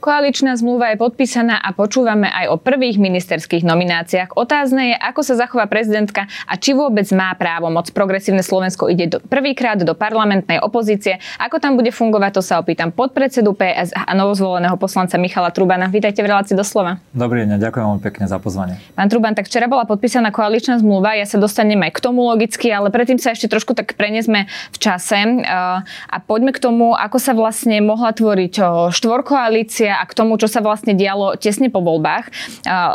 Koaličná zmluva je podpísaná a počúvame aj o prvých ministerských nomináciách. Otázne je, ako sa zachová prezidentka a či vôbec má právo moc. Progresívne Slovensko ide do, prvýkrát do parlamentnej opozície. Ako tam bude fungovať, to sa opýtam podpredsedu PS a novozvoleného poslanca Michala Trubana. Vítajte v relácii doslova. Dobrý deň, ďakujem veľmi pekne za pozvanie. Pán Truban, tak včera bola podpísaná koaličná zmluva, ja sa dostanem aj k tomu logicky, ale predtým sa ešte trošku tak prenesme v čase a poďme k tomu, ako sa vlastne mohla tvoriť štvorkoalícia a k tomu, čo sa vlastne dialo tesne po voľbách.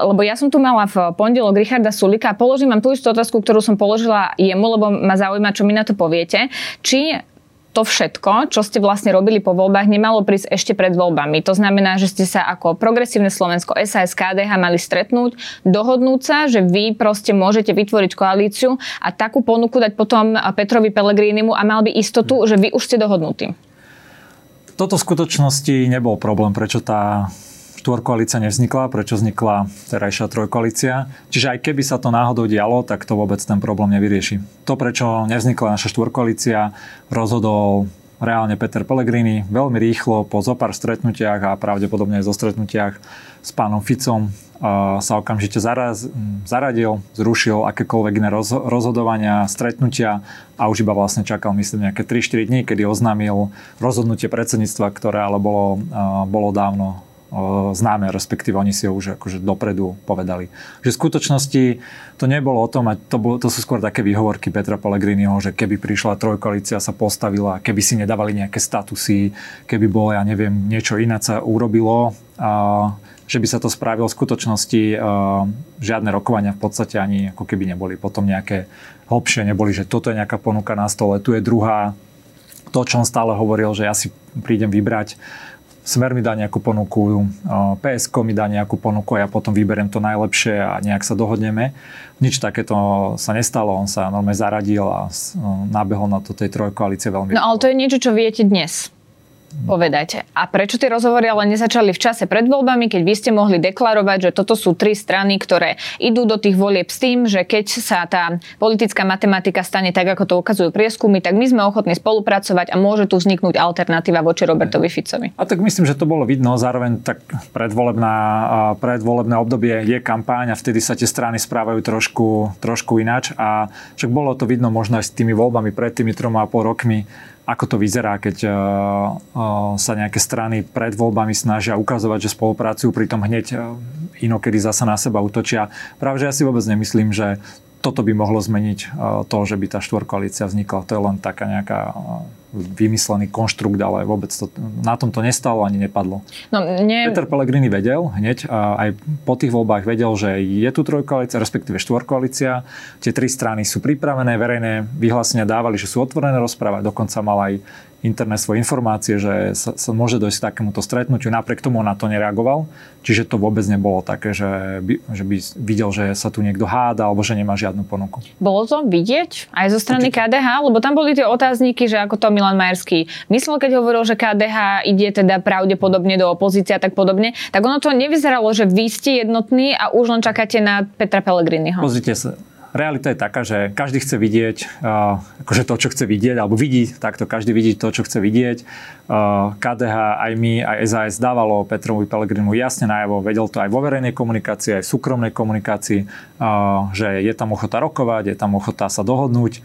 Lebo ja som tu mala v pondelok Richarda Sulika a položím vám tú istú otázku, ktorú som položila jemu, lebo ma zaujíma, čo mi na to poviete. Či to všetko, čo ste vlastne robili po voľbách, nemalo prísť ešte pred voľbami. To znamená, že ste sa ako progresívne Slovensko SAS KDH mali stretnúť, dohodnúť sa, že vy proste môžete vytvoriť koalíciu a takú ponuku dať potom Petrovi Pelegrínimu a mal by istotu, že vy už ste dohodnutí toto v skutočnosti nebol problém, prečo tá štvorkoalícia nevznikla, prečo vznikla terajšia trojkoalícia. Čiže aj keby sa to náhodou dialo, tak to vôbec ten problém nevyrieši. To, prečo nevznikla naša štvorkoalícia, rozhodol reálne Peter Pellegrini veľmi rýchlo po zopár stretnutiach a pravdepodobne aj zo stretnutiach s pánom Ficom sa okamžite zaraz, zaradil, zrušil akékoľvek iné rozhodovania, stretnutia a už iba vlastne čakal, myslím, nejaké 3-4 dní, kedy oznámil rozhodnutie predsedníctva, ktoré ale bolo, bolo dávno známe, respektíve oni si ho už akože dopredu povedali. Že v skutočnosti to nebolo o tom, a to, bolo, to sú skôr také výhovorky Petra Pellegriniho, že keby prišla trojkoalícia sa postavila, keby si nedávali nejaké statusy, keby bolo, ja neviem, niečo iné sa urobilo, a, že by sa to spravilo v skutočnosti, a, žiadne rokovania v podstate ani ako keby neboli. Potom nejaké hlbšie neboli, že toto je nejaká ponuka na stole, tu je druhá, to, čo on stále hovoril, že ja si prídem vybrať Smer mi dá nejakú ponuku, PSK mi dá nejakú ponuku a ja potom vyberiem to najlepšie a nejak sa dohodneme. Nič takéto sa nestalo, on sa normálne zaradil a nabehol na to tej trojkoalície veľmi. No ale to je niečo, čo viete dnes povedať. A prečo tie rozhovory ale nezačali v čase pred voľbami, keď vy ste mohli deklarovať, že toto sú tri strany, ktoré idú do tých volieb s tým, že keď sa tá politická matematika stane tak, ako to ukazujú prieskumy, tak my sme ochotní spolupracovať a môže tu vzniknúť alternatíva voči Robertovi Ficovi. A tak myslím, že to bolo vidno. Zároveň tak predvolebná, predvolebné obdobie je kampáň a vtedy sa tie strany správajú trošku, trošku ináč. A však bolo to vidno možno aj s tými voľbami pred tými troma a pol rokmi, ako to vyzerá, keď uh, uh, sa nejaké strany pred voľbami snažia ukazovať, že spolupracujú, pritom hneď uh, inokedy zasa na seba útočia. Práve, že ja si vôbec nemyslím, že toto by mohlo zmeniť to, že by tá štvorkoalícia vznikla. To je len taká nejaká vymyslený konštrukt, ale vôbec to, na tom to nestalo ani nepadlo. No, nie... Peter Pellegrini vedel hneď, aj po tých voľbách vedel, že je tu trojkoalícia, respektíve štvorkoalícia. Tie tri strany sú pripravené, verejné vyhlásenia dávali, že sú otvorené rozprávať, dokonca mal aj interné svoje informácie, že sa, sa môže dojsť k takémuto stretnutiu. Napriek tomu na to nereagoval. Čiže to vôbec nebolo také, že by, že by videl, že sa tu niekto háda alebo že nemá žiadnu ponuku. Bolo to vidieť aj zo strany. KDH? Lebo tam boli tie otázniky, že ako to Milan Majerský myslel, keď hovoril, že KDH ide teda pravdepodobne do opozície a tak podobne. Tak ono to nevyzeralo, že vy ste jednotní a už len čakáte na Petra Pellegriniho. Pozrite sa, realita je taká, že každý chce vidieť uh, akože to, čo chce vidieť, alebo vidí takto, každý vidí to, čo chce vidieť. Uh, KDH, aj my, aj SAS dávalo Petrovi Pelegrinu jasne najavo, vedel to aj vo verejnej komunikácii, aj v súkromnej komunikácii, uh, že je tam ochota rokovať, je tam ochota sa dohodnúť.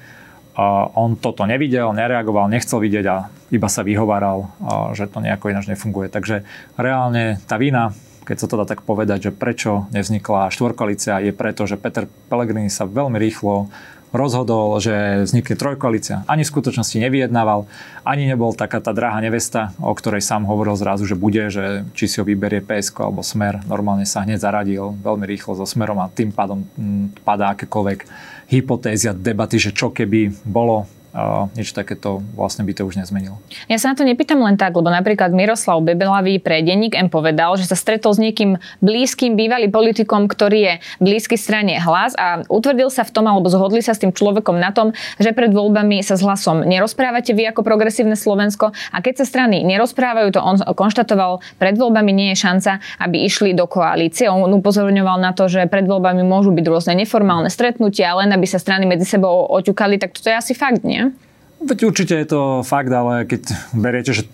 Uh, on toto nevidel, nereagoval, nechcel vidieť a iba sa vyhováral, uh, že to nejako ináč nefunguje. Takže reálne tá vina keď sa to dá tak povedať, že prečo nevznikla štvorkoalícia, je preto, že Peter Pellegrini sa veľmi rýchlo rozhodol, že vznikne trojkoalícia. Ani v skutočnosti nevyjednával, ani nebol taká tá drahá nevesta, o ktorej sám hovoril zrazu, že bude, že či si ho vyberie PSK alebo Smer. Normálne sa hneď zaradil veľmi rýchlo so Smerom a tým pádom mm, padá akékoľvek hypotézia, debaty, že čo keby bolo nič takéto vlastne by to už nezmenilo. Ja sa na to nepýtam len tak, lebo napríklad Miroslav Bebelavý pre denník M povedal, že sa stretol s niekým blízkym, bývalý politikom, ktorý je blízky strane hlas a utvrdil sa v tom, alebo zhodli sa s tým človekom na tom, že pred voľbami sa s hlasom nerozprávate vy ako progresívne Slovensko a keď sa strany nerozprávajú, to on konštatoval, pred voľbami nie je šanca, aby išli do koalície. On upozorňoval na to, že pred voľbami môžu byť rôzne neformálne stretnutia, len aby sa strany medzi sebou oťukali, tak toto je asi fakt, nie? Veď určite je to fakt, ale keď beriete, že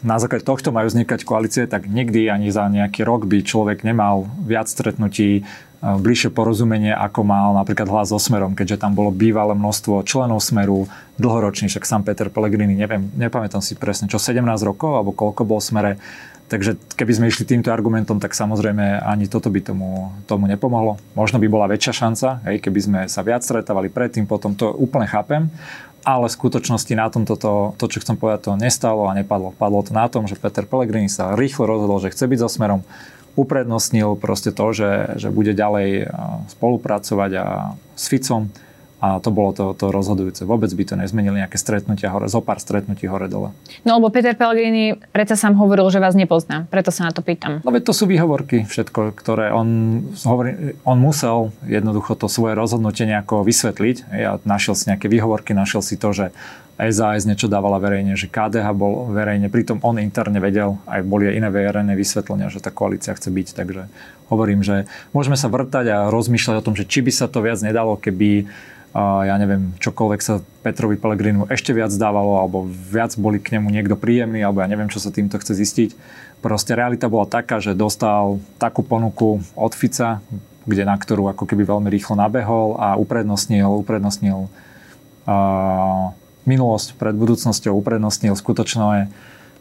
na základe tohto majú vznikať koalície, tak nikdy ani za nejaký rok by človek nemal viac stretnutí, e, bližšie porozumenie, ako mal napríklad hlas so Smerom, keďže tam bolo bývalé množstvo členov Smeru, dlhoročný, však sám Peter Pellegrini, neviem, nepamätám si presne, čo 17 rokov, alebo koľko bol v Smere. Takže keby sme išli týmto argumentom, tak samozrejme ani toto by tomu, tomu nepomohlo. Možno by bola väčšia šanca, hej, keby sme sa viac stretávali predtým, potom to úplne chápem ale v skutočnosti na tom toto, to, čo chcem povedať, to nestalo a nepadlo. Padlo to na tom, že Peter Pellegrini sa rýchlo rozhodol, že chce byť so Smerom, uprednostnil proste to, že, že bude ďalej spolupracovať a s Ficom a to bolo to, to rozhodujúce. Vôbec by to nezmenili nejaké stretnutia hore, zo pár stretnutí hore-dole. No lebo Peter Pellegrini predsa sám hovoril, že vás nepozná, preto sa na to pýtam. No veď to sú výhovorky všetko, ktoré on, hovorí, on musel jednoducho to svoje rozhodnutie nejako vysvetliť. Ja našiel si nejaké výhovorky, našiel si to, že SAS niečo dávala verejne, že KDH bol verejne, pritom on interne vedel, aj boli aj iné verejné vysvetlenia, že tá koalícia chce byť, takže hovorím, že môžeme sa vrtať a rozmýšľať o tom, že či by sa to viac nedalo, keby ja neviem, čokoľvek sa Petrovi Pellegrinu ešte viac dávalo, alebo viac boli k nemu niekto príjemný, alebo ja neviem, čo sa týmto chce zistiť. Proste realita bola taká, že dostal takú ponuku od Fica, kde na ktorú ako keby veľmi rýchlo nabehol a uprednostnil, uprednostnil uh, minulosť pred budúcnosťou, uprednostnil skutočné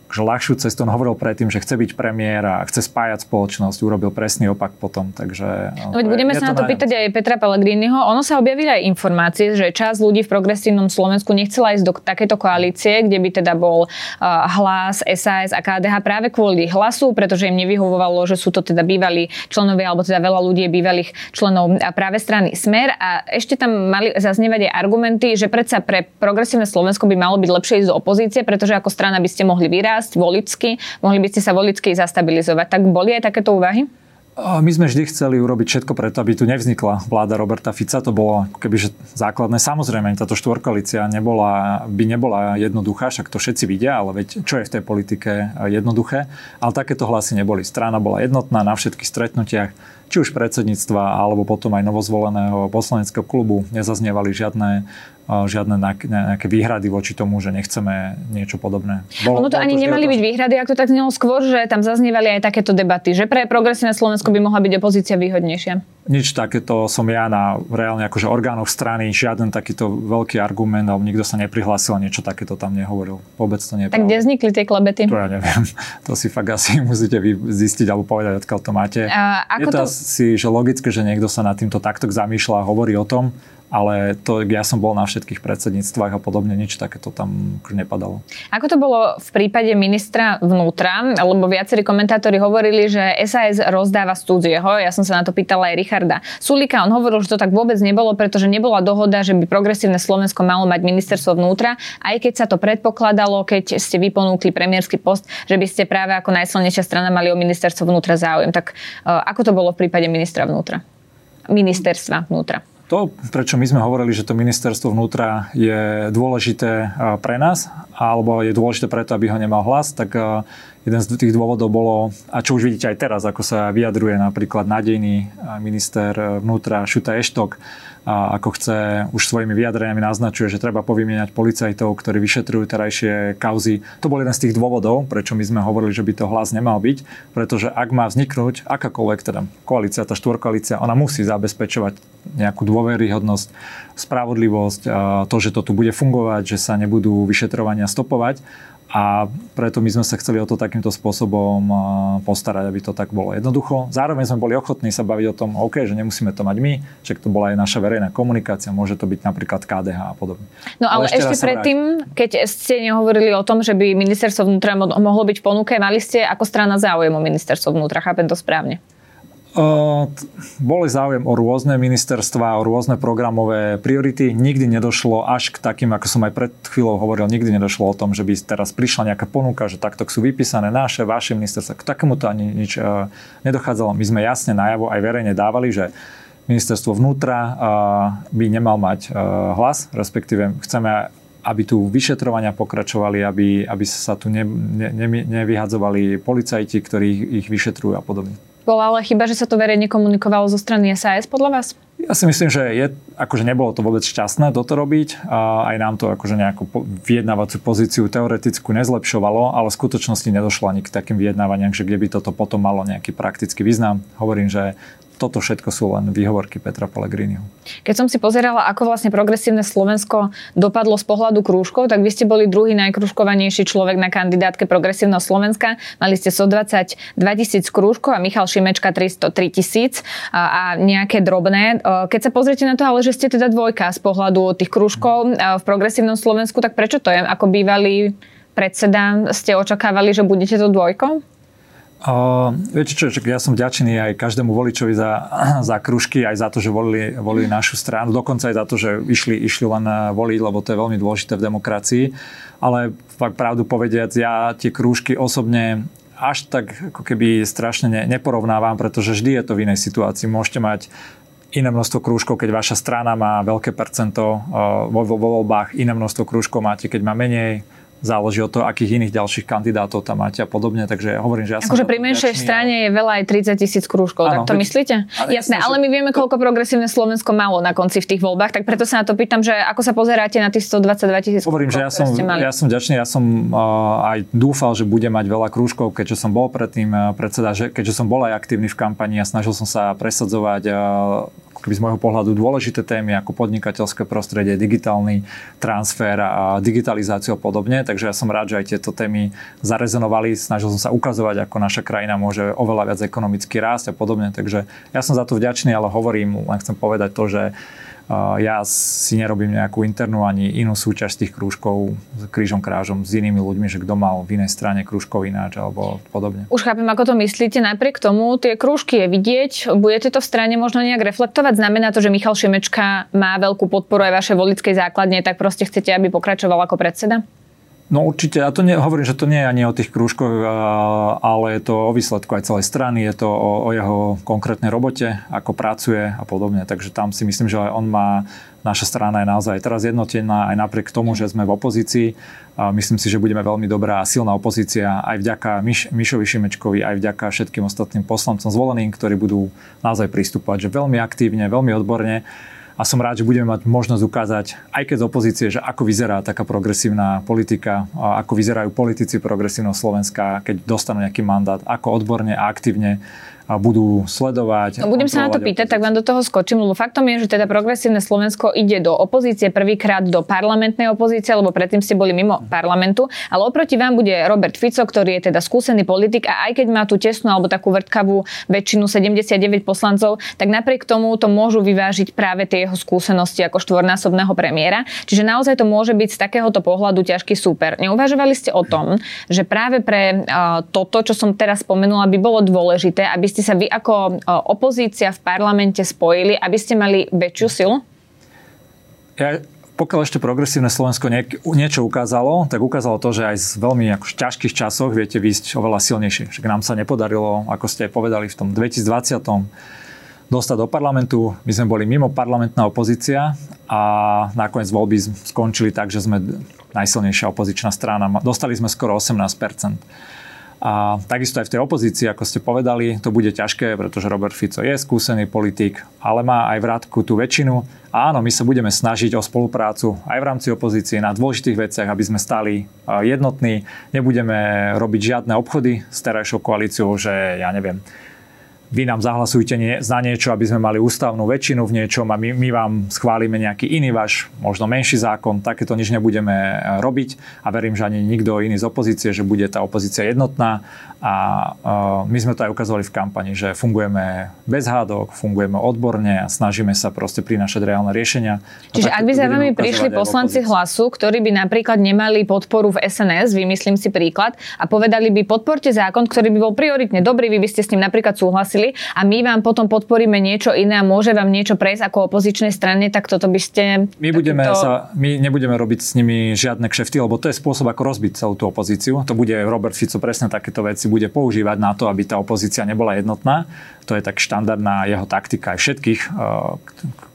že ľahšiu cestu. On hovoril predtým, že chce byť premiér a chce spájať spoločnosť. Urobil presný opak potom. Takže, no, veď budeme sa na to pýtať aj Petra Pellegriniho. Ono sa objavili aj informácie, že časť ľudí v progresívnom Slovensku nechcela ísť do takéto koalície, kde by teda bol uh, hlas, SAS a KDH práve kvôli hlasu, pretože im nevyhovovalo, že sú to teda bývalí členovia, alebo teda veľa ľudí je bývalých členov práve strany Smer. A ešte tam mali zaznievať aj argumenty, že predsa pre progresívne Slovensko by malo byť lepšie ísť do opozície, pretože ako strana by ste mohli vyrásť rásť volicky, mohli by ste sa volicky zastabilizovať. Tak boli aj takéto úvahy? My sme vždy chceli urobiť všetko preto, aby tu nevznikla vláda Roberta Fica. To bolo kebyže základné. Samozrejme, táto štvorkoalícia nebola, by nebola jednoduchá, však to všetci vidia, ale veď čo je v tej politike jednoduché. Ale takéto hlasy neboli. Strana bola jednotná na všetkých stretnutiach, či už predsedníctva, alebo potom aj novozvoleného poslaneckého klubu. Nezaznievali žiadne žiadne nejaké výhrady voči tomu, že nechceme niečo podobné. Bolo, ono to ani to nemali byť výhrady, ak to tak znelo skôr, že tam zaznievali aj takéto debaty, že pre progresívne Slovensko by mohla byť opozícia výhodnejšia. Nič takéto som ja na reálne akože orgánoch strany, žiaden takýto veľký argument, alebo nikto sa neprihlásil niečo takéto tam nehovoril. Vôbec to nie. Tak kde vznikli tie klebety? To ja neviem. To si fakt asi musíte vy zistiť alebo povedať, odkiaľ to máte. A ako Je to, to asi že logické, že niekto sa nad týmto takto zamýšľa a hovorí o tom, ale to, ja som bol na všetkých predsedníctvách a podobne, nič takéto tam nepadalo. Ako to bolo v prípade ministra vnútra? Lebo viacerí komentátori hovorili, že SAS rozdáva cudzieho. Ja som sa na to pýtala aj Richarda Sulika. On hovoril, že to tak vôbec nebolo, pretože nebola dohoda, že by progresívne Slovensko malo mať ministerstvo vnútra, aj keď sa to predpokladalo, keď ste vyponúkli premiérsky post, že by ste práve ako najsilnejšia strana mali o ministerstvo vnútra záujem. Tak uh, ako to bolo v prípade ministra vnútra? Ministerstva vnútra. To, prečo my sme hovorili, že to ministerstvo vnútra je dôležité pre nás, alebo je dôležité preto, aby ho nemal hlas, tak jeden z tých dôvodov bolo, a čo už vidíte aj teraz, ako sa vyjadruje napríklad nádejný minister vnútra Šuta Eštok, a ako chce, už svojimi vyjadreniami naznačuje, že treba povymieňať policajtov, ktorí vyšetrujú terajšie kauzy. To bol jeden z tých dôvodov, prečo my sme hovorili, že by to hlas nemal byť, pretože ak má vzniknúť akákoľvek teda koalícia, tá štvorkoalícia, ona musí zabezpečovať nejakú dôveryhodnosť, spravodlivosť, to, že to tu bude fungovať, že sa nebudú vyšetrovania stopovať a preto my sme sa chceli o to takýmto spôsobom postarať, aby to tak bolo jednoducho. Zároveň sme boli ochotní sa baviť o tom, OK, že nemusíme to mať my, však to bola aj naša verejná komunikácia, môže to byť napríklad KDH a podobne. No ale, ale ešte, ešte predtým, keď ste nehovorili o tom, že by ministerstvo vnútra mohlo byť v ponuke, mali ste ako strana záujem o ministerstvo vnútra, chápem to správne? Boli záujem o rôzne ministerstva, o rôzne programové priority. Nikdy nedošlo až k takým, ako som aj pred chvíľou hovoril, nikdy nedošlo o tom, že by teraz prišla nejaká ponuka, že takto sú vypísané naše, vaše ministerstva. K takémuto ani nič nedochádzalo. My sme jasne najavo aj verejne dávali, že ministerstvo vnútra by nemal mať hlas, respektíve chceme aby tu vyšetrovania pokračovali, aby, aby sa tu ne, ne, ne, nevyhadzovali policajti, ktorí ich vyšetrujú a podobne. Bola ale chyba, že sa to verejne komunikovalo zo strany SAS podľa vás? Ja si myslím, že je, akože nebolo to vôbec šťastné toto robiť. A aj nám to akože nejakú vyjednávaciu pozíciu teoreticky nezlepšovalo, ale v skutočnosti nedošlo ani k takým vyjednávaniam, že kde by toto potom malo nejaký praktický význam. Hovorím, že toto všetko sú len výhovorky Petra Pellegriniho. Keď som si pozerala, ako vlastne progresívne Slovensko dopadlo z pohľadu krúžkov, tak vy ste boli druhý najkružkovanejší človek na kandidátke progresívneho Slovenska. Mali ste 122 tisíc krúžkov a Michal Šimečka 303 tisíc a, a nejaké drobné. Keď sa pozriete na to, ale že ste teda dvojka z pohľadu tých krúžkov v progresívnom Slovensku, tak prečo to je? Ako bývalý predseda ste očakávali, že budete to dvojkou? Uh, viete čo, ja som vďačný aj každému voličovi za, za kružky, aj za to, že volili, volili našu stranu, dokonca aj za to, že išli, išli len eh, voliť, lebo to je veľmi dôležité v demokracii. Ale fakt pravdu povediac, ja tie krúžky osobne až tak ako keby strašne ne, neporovnávam, pretože vždy je to v inej situácii. Môžete mať iné množstvo krúžkov, keď vaša strana má veľké percento uh, vo, vo voľbách, iné množstvo krúžkov máte, keď má menej záleží od toho, akých iných ďalších kandidátov tam máte a podobne. Takže hovorím, že ja. Akože pri menšej strane je veľa aj 30 tisíc krúžkov, tak to myslíte? Ale Jasné, ale my vieme, koľko progresívne Slovensko malo na konci v tých voľbách, tak preto sa na to pýtam, že ako sa pozeráte na tých 122 tisíc Hovorím, že ja som, ja som ďačný, ja som uh, aj dúfal, že bude mať veľa krúžkov, keďže som bol predtým uh, predseda, že, keďže som bol aj aktívny v kampani a snažil som sa presadzovať uh, keby z môjho pohľadu dôležité témy ako podnikateľské prostredie, digitálny transfer a digitalizáciu a podobne. Takže ja som rád, že aj tieto témy zarezonovali. Snažil som sa ukazovať, ako naša krajina môže oveľa viac ekonomicky rásť a podobne. Takže ja som za to vďačný, ale hovorím, len chcem povedať to, že ja si nerobím nejakú internú ani inú súčasť tých krúžkov s krížom krážom s inými ľuďmi, že kto mal v inej strane krúžkov ináč alebo podobne. Už chápem, ako to myslíte. Napriek tomu tie krúžky je vidieť. Budete to v strane možno nejak reflektovať? Znamená to, že Michal Šimečka má veľkú podporu aj vašej volickej základne, tak proste chcete, aby pokračoval ako predseda? No určite, ja to hovorím, že to nie je ani o tých krúžkoch, ale je to o výsledku aj celej strany, je to o, o jeho konkrétnej robote, ako pracuje a podobne. Takže tam si myslím, že aj on má, naša strana je naozaj teraz jednotená aj napriek tomu, že sme v opozícii. Myslím si, že budeme veľmi dobrá a silná opozícia aj vďaka Miš, Mišovi Šimečkovi, aj vďaka všetkým ostatným poslancom zvoleným, ktorí budú naozaj pristupovať že veľmi aktívne, veľmi odborne a som rád, že budeme mať možnosť ukázať, aj keď z opozície, že ako vyzerá taká progresívna politika, ako vyzerajú politici progresívneho Slovenska, keď dostanú nejaký mandát, ako odborne a aktívne budú sledovať. No, budem sa na to pýtať, opozíciu. tak vám do toho skočím, lebo faktom je, že teda progresívne Slovensko ide do opozície prvýkrát do parlamentnej opozície, lebo predtým ste boli mimo parlamentu, ale oproti vám bude Robert Fico, ktorý je teda skúsený politik a aj keď má tú tesnú alebo takú vrtkavú väčšinu 79 poslancov, tak napriek tomu to môžu vyvážiť práve tie jeho skúsenosti ako štvornásobného premiéra. Čiže naozaj to môže byť z takéhoto pohľadu ťažký súper. Neuvažovali ste o tom, že práve pre uh, toto, čo som teraz spomenula, by bolo dôležité, aby ste ste sa vy ako opozícia v parlamente spojili, aby ste mali väčšiu silu? Ja, pokiaľ ešte progresívne Slovensko nie, niečo ukázalo, tak ukázalo to, že aj z veľmi ako, ťažkých časoch viete výsť oveľa silnejšie. Však nám sa nepodarilo, ako ste povedali, v tom 2020 dostať do parlamentu. My sme boli mimo parlamentná opozícia a nakoniec voľby skončili tak, že sme najsilnejšia opozičná strana. Dostali sme skoro 18 a takisto aj v tej opozícii, ako ste povedali, to bude ťažké, pretože Robert Fico je skúsený politik, ale má aj vrátku tú väčšinu. A áno, my sa budeme snažiť o spoluprácu aj v rámci opozície na dôležitých veciach, aby sme stali jednotní. Nebudeme robiť žiadne obchody s terajšou koalíciou, že ja neviem, vy nám zahlasujte nie, za niečo, aby sme mali ústavnú väčšinu v niečom a my, my vám schválime nejaký iný váš, možno menší zákon, takéto nič nebudeme e, robiť a verím, že ani nikto iný z opozície, že bude tá opozícia jednotná. A uh, my sme to aj ukázali v kampani, že fungujeme bez hádok, fungujeme odborne a snažíme sa proste prinášať reálne riešenia. Čiže ak by za vami prišli poslanci hlasu, ktorí by napríklad nemali podporu v SNS, vymyslím si príklad, a povedali by podporte zákon, ktorý by bol prioritne dobrý, vy by ste s ním napríklad súhlasili odsúhlasili a my vám potom podporíme niečo iné a môže vám niečo prejsť ako opozičnej strane, tak toto by ste... My, budeme takýto... sa, my nebudeme robiť s nimi žiadne kšefty, lebo to je spôsob, ako rozbiť celú tú opozíciu. To bude Robert Fico presne takéto veci bude používať na to, aby tá opozícia nebola jednotná to je tak štandardná jeho taktika aj všetkých. E,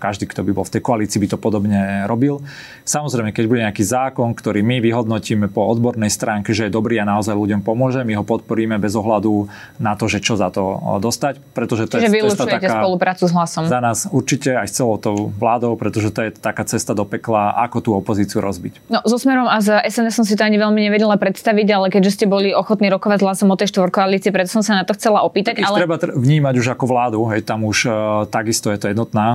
každý, kto by bol v tej koalícii, by to podobne robil. Samozrejme, keď bude nejaký zákon, ktorý my vyhodnotíme po odbornej stránke, že je dobrý a naozaj ľuďom pomôže, my ho podporíme bez ohľadu na to, že čo za to e, dostať. Pretože to Čiže je, je taká, spoluprácu s hlasom. Za nás určite aj s celou tou vládou, pretože to je taká cesta do pekla, ako tú opozíciu rozbiť. No, so Smerom a z SNS som si to ani veľmi nevedela predstaviť, ale keďže ste boli ochotní rokovať s hlasom o tej štvorkoalícii, preto som sa na to chcela opýtať. ale... treba vnímať už ako vládu, hej, tam už uh, takisto je to jednotná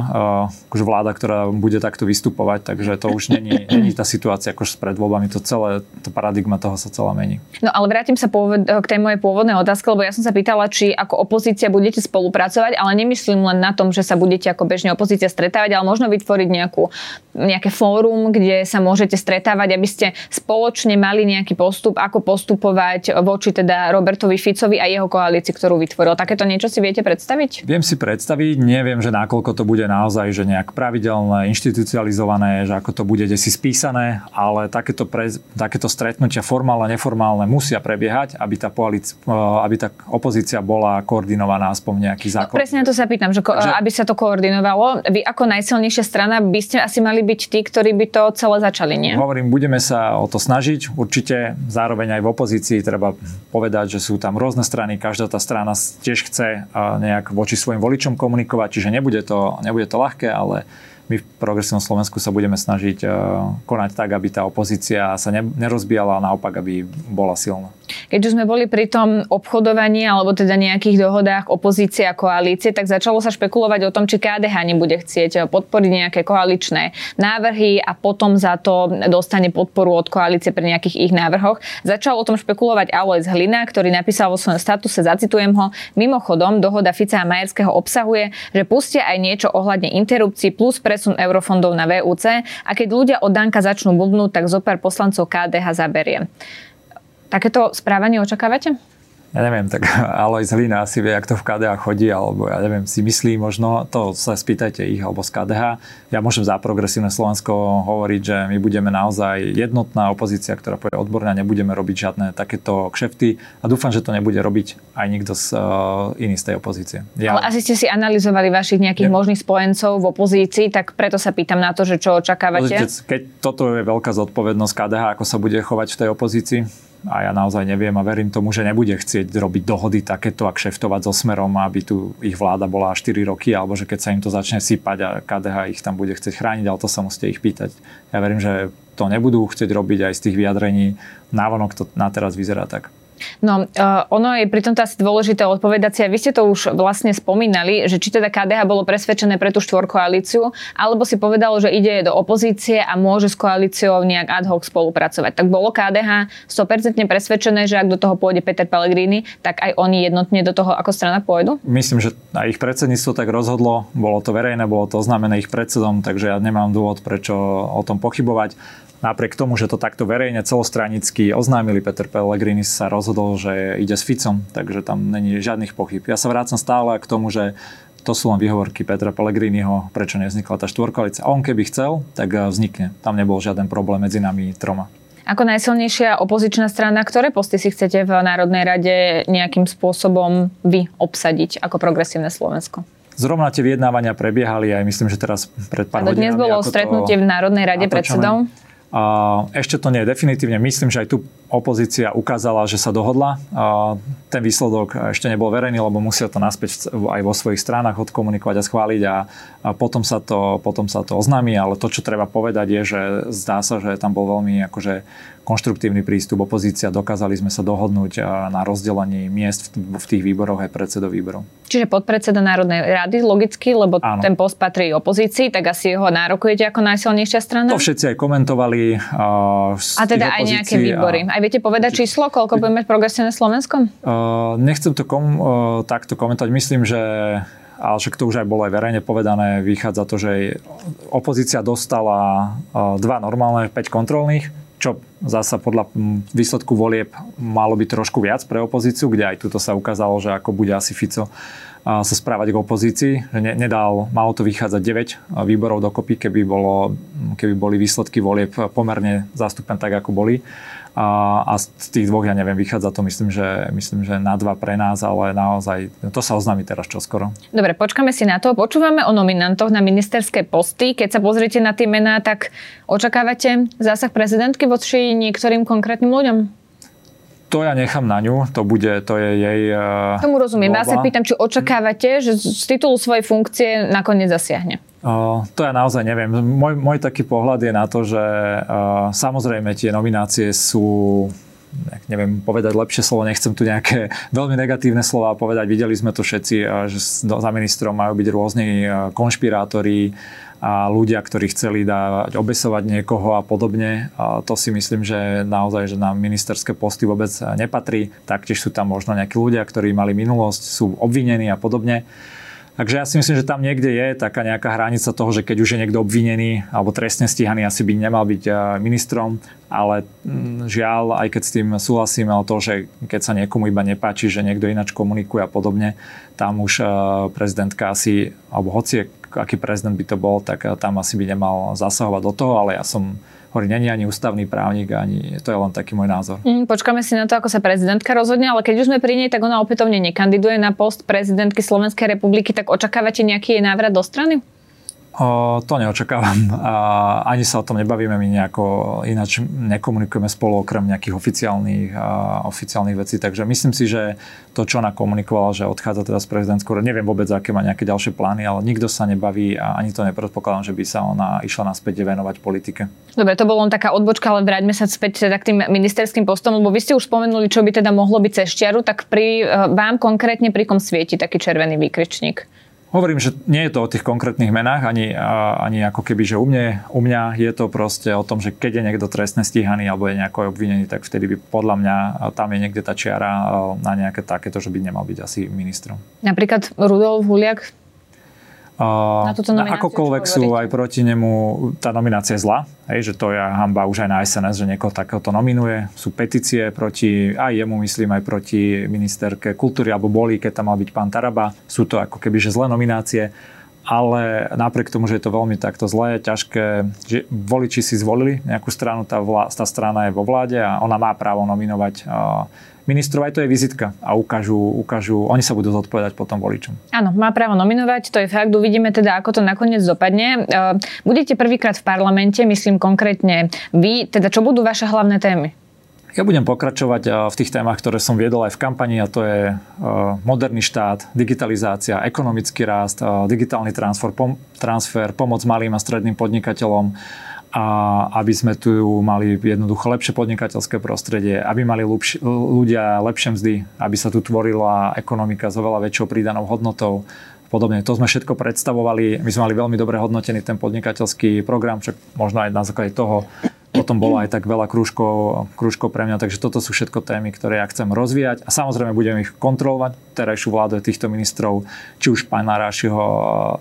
uh, už vláda, ktorá bude takto vystupovať, takže to už není, není tá situácia ako pred voľbami, to celé, to paradigma toho sa celá mení. No ale vrátim sa pôvod, k tej mojej pôvodnej otázke, lebo ja som sa pýtala, či ako opozícia budete spolupracovať, ale nemyslím len na tom, že sa budete ako bežne opozícia stretávať, ale možno vytvoriť nejakú, nejaké fórum, kde sa môžete stretávať, aby ste spoločne mali nejaký postup, ako postupovať voči teda Robertovi Ficovi a jeho koalícii, ktorú vytvoril. Takéto niečo si viete predstaviť? Viem si predstaviť, neviem, že nakoľko to bude naozaj, že nejak pravidelné, inštitucionalizované, že ako to bude si spísané, ale takéto, pre, takéto stretnutia formálne, neformálne musia prebiehať, aby tá, koalícia, eh, aby tá opozícia bola koordinovaná aspoň nejaký. No, presne na to sa pýtam, že, že aby sa to koordinovalo. Vy ako najsilnejšia strana by ste asi mali byť tí, ktorí by to celé začali, nie? Hovorím, budeme sa o to snažiť. Určite zároveň aj v opozícii treba povedať, že sú tam rôzne strany, každá tá strana tiež chce nejak voči svojim voličom komunikovať, čiže nebude to, nebude to ľahké, ale my v Progresívnom Slovensku sa budeme snažiť konať tak, aby tá opozícia sa ne, nerozbíjala, a naopak, aby bola silná. Keď už sme boli pri tom obchodovaní alebo teda nejakých dohodách opozície a koalície, tak začalo sa špekulovať o tom, či KDH nebude chcieť podporiť nejaké koaličné návrhy a potom za to dostane podporu od koalície pri nejakých ich návrhoch. Začal o tom špekulovať Alois Hlina, ktorý napísal vo svojom statuse, zacitujem ho, mimochodom dohoda Fica a Majerského obsahuje, že pustia aj niečo ohľadne interrupcií plus pre presun eurofondov na VUC a keď ľudia od Danka začnú budnúť, tak zopár poslancov KDH zaberie. Takéto správanie očakávate? ja neviem, tak Alois Hlina asi vie, jak to v KDH chodí, alebo ja neviem, si myslí možno, to sa spýtajte ich alebo z KDH. Ja môžem za progresívne Slovensko hovoriť, že my budeme naozaj jednotná opozícia, ktorá povie odborne, nebudeme robiť žiadne takéto kšefty a dúfam, že to nebude robiť aj nikto z uh, iný z tej opozície. Ja... Ale asi ste si analyzovali vašich nejakých ja. možných spojencov v opozícii, tak preto sa pýtam na to, že čo očakávate. Keď toto je veľká zodpovednosť KDH, ako sa bude chovať v tej opozícii, a ja naozaj neviem a verím tomu, že nebude chcieť robiť dohody takéto a kšeftovať so smerom, aby tu ich vláda bola 4 roky, alebo že keď sa im to začne sypať a KDH ich tam bude chcieť chrániť, ale to sa musíte ich pýtať. Ja verím, že to nebudú chcieť robiť aj z tých vyjadrení. Návonok to na teraz vyzerá tak. No, uh, ono je pri tomto asi dôležité odpovedať si, a vy ste to už vlastne spomínali, že či teda KDH bolo presvedčené pre tú štvorkoalíciu, alebo si povedalo, že ide do opozície a môže s koalíciou nejak ad hoc spolupracovať. Tak bolo KDH 100% presvedčené, že ak do toho pôjde Peter Pellegrini, tak aj oni jednotne do toho ako strana pôjdu? Myslím, že aj ich predsedníctvo tak rozhodlo, bolo to verejné, bolo to oznámené ich predsedom, takže ja nemám dôvod, prečo o tom pochybovať. Napriek tomu, že to takto verejne celostranicky oznámili, Peter Pellegrini sa rozhodol, že ide s Ficom, takže tam není žiadnych pochyb. Ja sa vrácam stále k tomu, že to sú len výhovorky Petra Pellegriniho, prečo nevznikla tá štvorkoalícia. A on keby chcel, tak eh, vznikne. Tam nebol žiaden problém medzi nami troma. Ako najsilnejšia opozičná strana, ktoré posty si chcete v Národnej rade nejakým spôsobom vy obsadiť ako progresívne Slovensko? Zrovna tie vyjednávania prebiehali aj myslím, že teraz pred pár hodinami. Dnes bolo stretnutie to, v Národnej rade predsedov. Ešte to nie je definitívne. Myslím, že aj tu opozícia ukázala, že sa dohodla. Ten výsledok ešte nebol verejný, lebo musia to naspäť aj vo svojich stranách odkomunikovať a schváliť a, potom, sa to, potom sa to oznámi, ale to, čo treba povedať je, že zdá sa, že tam bol veľmi akože konštruktívny prístup opozícia. Dokázali sme sa dohodnúť na rozdelení miest v tých výboroch aj predsedov výborov. Čiže podpredseda Národnej rady, logicky, lebo Áno. ten post patrí opozícii, tak asi ho nárokujete ako najsilnejšia strana? To všetci aj komentovali. Uh, a teda aj nejaké výbory. A... Aj viete povedať číslo, koľko bude mať progresívne Slovensko? Uh, nechcem to kom, uh, takto komentovať. Myslím, že ale však to už aj bolo aj verejne povedané, vychádza to, že opozícia dostala dva normálne, 5 kontrolných, čo zasa podľa výsledku volieb malo byť trošku viac pre opozíciu, kde aj tuto sa ukázalo, že ako bude asi Fico sa správať k opozícii, že ne, nedal, malo to vychádzať 9 výborov dokopy, keby, bolo, keby boli výsledky volieb pomerne zastúpené tak, ako boli. A, a z tých dvoch, ja neviem, vychádza to myslím, že, myslím, že na dva pre nás, ale naozaj to sa oznámi teraz čoskoro. Dobre, počkáme si na to. Počúvame o nominantoch na ministerské posty. Keď sa pozriete na tie mená, tak očakávate zásah prezidentky voči niektorým konkrétnym ľuďom? To ja nechám na ňu, to bude, to je jej uh, Tomu rozumiem. Ja sa pýtam, či očakávate, že z titulu svojej funkcie nakoniec zasiahne. Uh, to ja naozaj neviem. Môj, môj taký pohľad je na to, že uh, samozrejme tie nominácie sú neviem povedať lepšie slovo, nechcem tu nejaké veľmi negatívne slova povedať. Videli sme to všetci, že za ministrom majú byť rôzni konšpirátori, a ľudia, ktorí chceli dávať, obesovať niekoho a podobne. A to si myslím, že naozaj, že na ministerské posty vôbec nepatrí. Taktiež sú tam možno nejakí ľudia, ktorí mali minulosť, sú obvinení a podobne. Takže ja si myslím, že tam niekde je taká nejaká hranica toho, že keď už je niekto obvinený alebo trestne stíhaný, asi by nemal byť ministrom, ale mm, žiaľ, aj keď s tým súhlasím, ale to, že keď sa niekomu iba nepáči, že niekto ináč komunikuje a podobne, tam už prezidentka asi, alebo hoci aký prezident by to bol, tak eh, tam asi by nemal zasahovať do toho, ale ja som hovorí, není ani ústavný právnik, ani to je len taký môj názor. Mm, počkáme si na to, ako sa prezidentka rozhodne, ale keď už sme pri nej, tak ona opätovne nekandiduje na post prezidentky Slovenskej republiky, tak očakávate nejaký jej návrat do strany? O, to neočakávam. A ani sa o tom nebavíme, my nejako ináč nekomunikujeme spolu okrem nejakých oficiálnych, a, oficiálnych vecí. Takže myslím si, že to, čo ona komunikovala, že odchádza teda z prezidentského, neviem vôbec, aké má nejaké ďalšie plány, ale nikto sa nebaví a ani to nepredpokladám, že by sa ona išla naspäť venovať politike. Dobre, to bolo len taká odbočka, ale vráťme sa späť teda k tým ministerským postom, lebo vy ste už spomenuli, čo by teda mohlo byť cez čiaru, tak pri, eh, vám konkrétne pri kom svieti taký červený výkričník? Hovorím, že nie je to o tých konkrétnych menách, ani, ani ako keby, že u, mne, u mňa je to proste o tom, že keď je niekto trestne stíhaný alebo je nejako obvinený, tak vtedy by podľa mňa tam je niekde tá čiara na nejaké takéto, že by nemal byť asi ministrom. Napríklad Rudolf Huliak na túto akokoľvek sú aj proti nemu, tá nominácia je zlá, hej, že to je hamba už aj na SNS, že niekoho takéhoto nominuje. Sú petície proti, aj jemu myslím, aj proti ministerke kultúry, alebo boli, keď tam mal byť pán Taraba. Sú to ako keby že zlé nominácie ale napriek tomu, že je to veľmi takto zlé, ťažké, že voliči si zvolili nejakú stranu, tá, vlá, tá strana je vo vláde a ona má právo nominovať uh, ministrov, aj to je vizitka a ukážu, ukážu, oni sa budú zodpovedať potom voličom. Áno, má právo nominovať, to je fakt, uvidíme teda, ako to nakoniec dopadne. E, budete prvýkrát v parlamente, myslím konkrétne vy, teda čo budú vaše hlavné témy? Ja budem pokračovať e, v tých témach, ktoré som viedol aj v kampani a to je e, moderný štát, digitalizácia, ekonomický rást, digitálny transfer, transfer pomoc malým a stredným podnikateľom, a aby sme tu mali jednoducho lepšie podnikateľské prostredie, aby mali ľubš- ľudia lepšie mzdy, aby sa tu tvorila ekonomika s oveľa väčšou prídanou hodnotou. Podobne, to sme všetko predstavovali. My sme mali veľmi dobre hodnotený ten podnikateľský program, však možno aj na základe toho potom bolo aj tak veľa krúžkov, krúžkov pre mňa, takže toto sú všetko témy, ktoré ja chcem rozvíjať. A samozrejme budem ich kontrolovať, terajšiu vládu týchto ministrov, či už pána Rášiho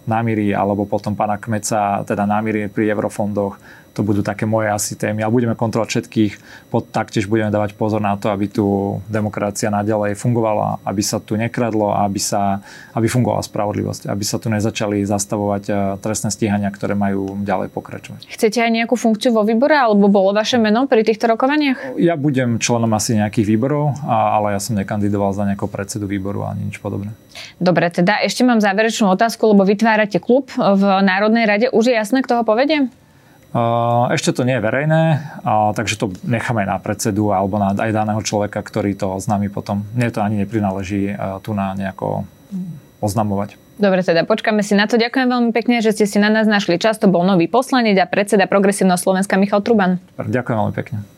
námiry, alebo potom pána Kmeca, teda námiry pri eurofondoch, to budú také moje asi témy. A budeme kontrolovať všetkých, pod, taktiež budeme dávať pozor na to, aby tu demokracia naďalej fungovala, aby sa tu nekradlo, aby, sa, aby fungovala spravodlivosť, aby sa tu nezačali zastavovať eh, trestné stíhania, ktoré majú ďalej pokračovať. Chcete aj nejakú funkciu vo výbore, alebo bolo vaše meno pri týchto rokovaniach? Ja budem členom asi nejakých výborov, ale ja som nekandidoval za nejakého predsedu výboru ani nič podobné. Dobre, teda ešte mám záverečnú otázku, lebo vytvárate klub v Národnej rade. Už je jasné, kto ho povedie? Ešte to nie je verejné, takže to necháme na predsedu alebo na aj daného človeka, ktorý to oznámi potom. Mne to ani neprináleží tu na nejako oznamovať. Dobre, teda počkáme si na to. Ďakujem veľmi pekne, že ste si na nás našli čas. To bol nový poslanec a predseda Progresívneho Slovenska Michal Truban. Ďakujem veľmi pekne.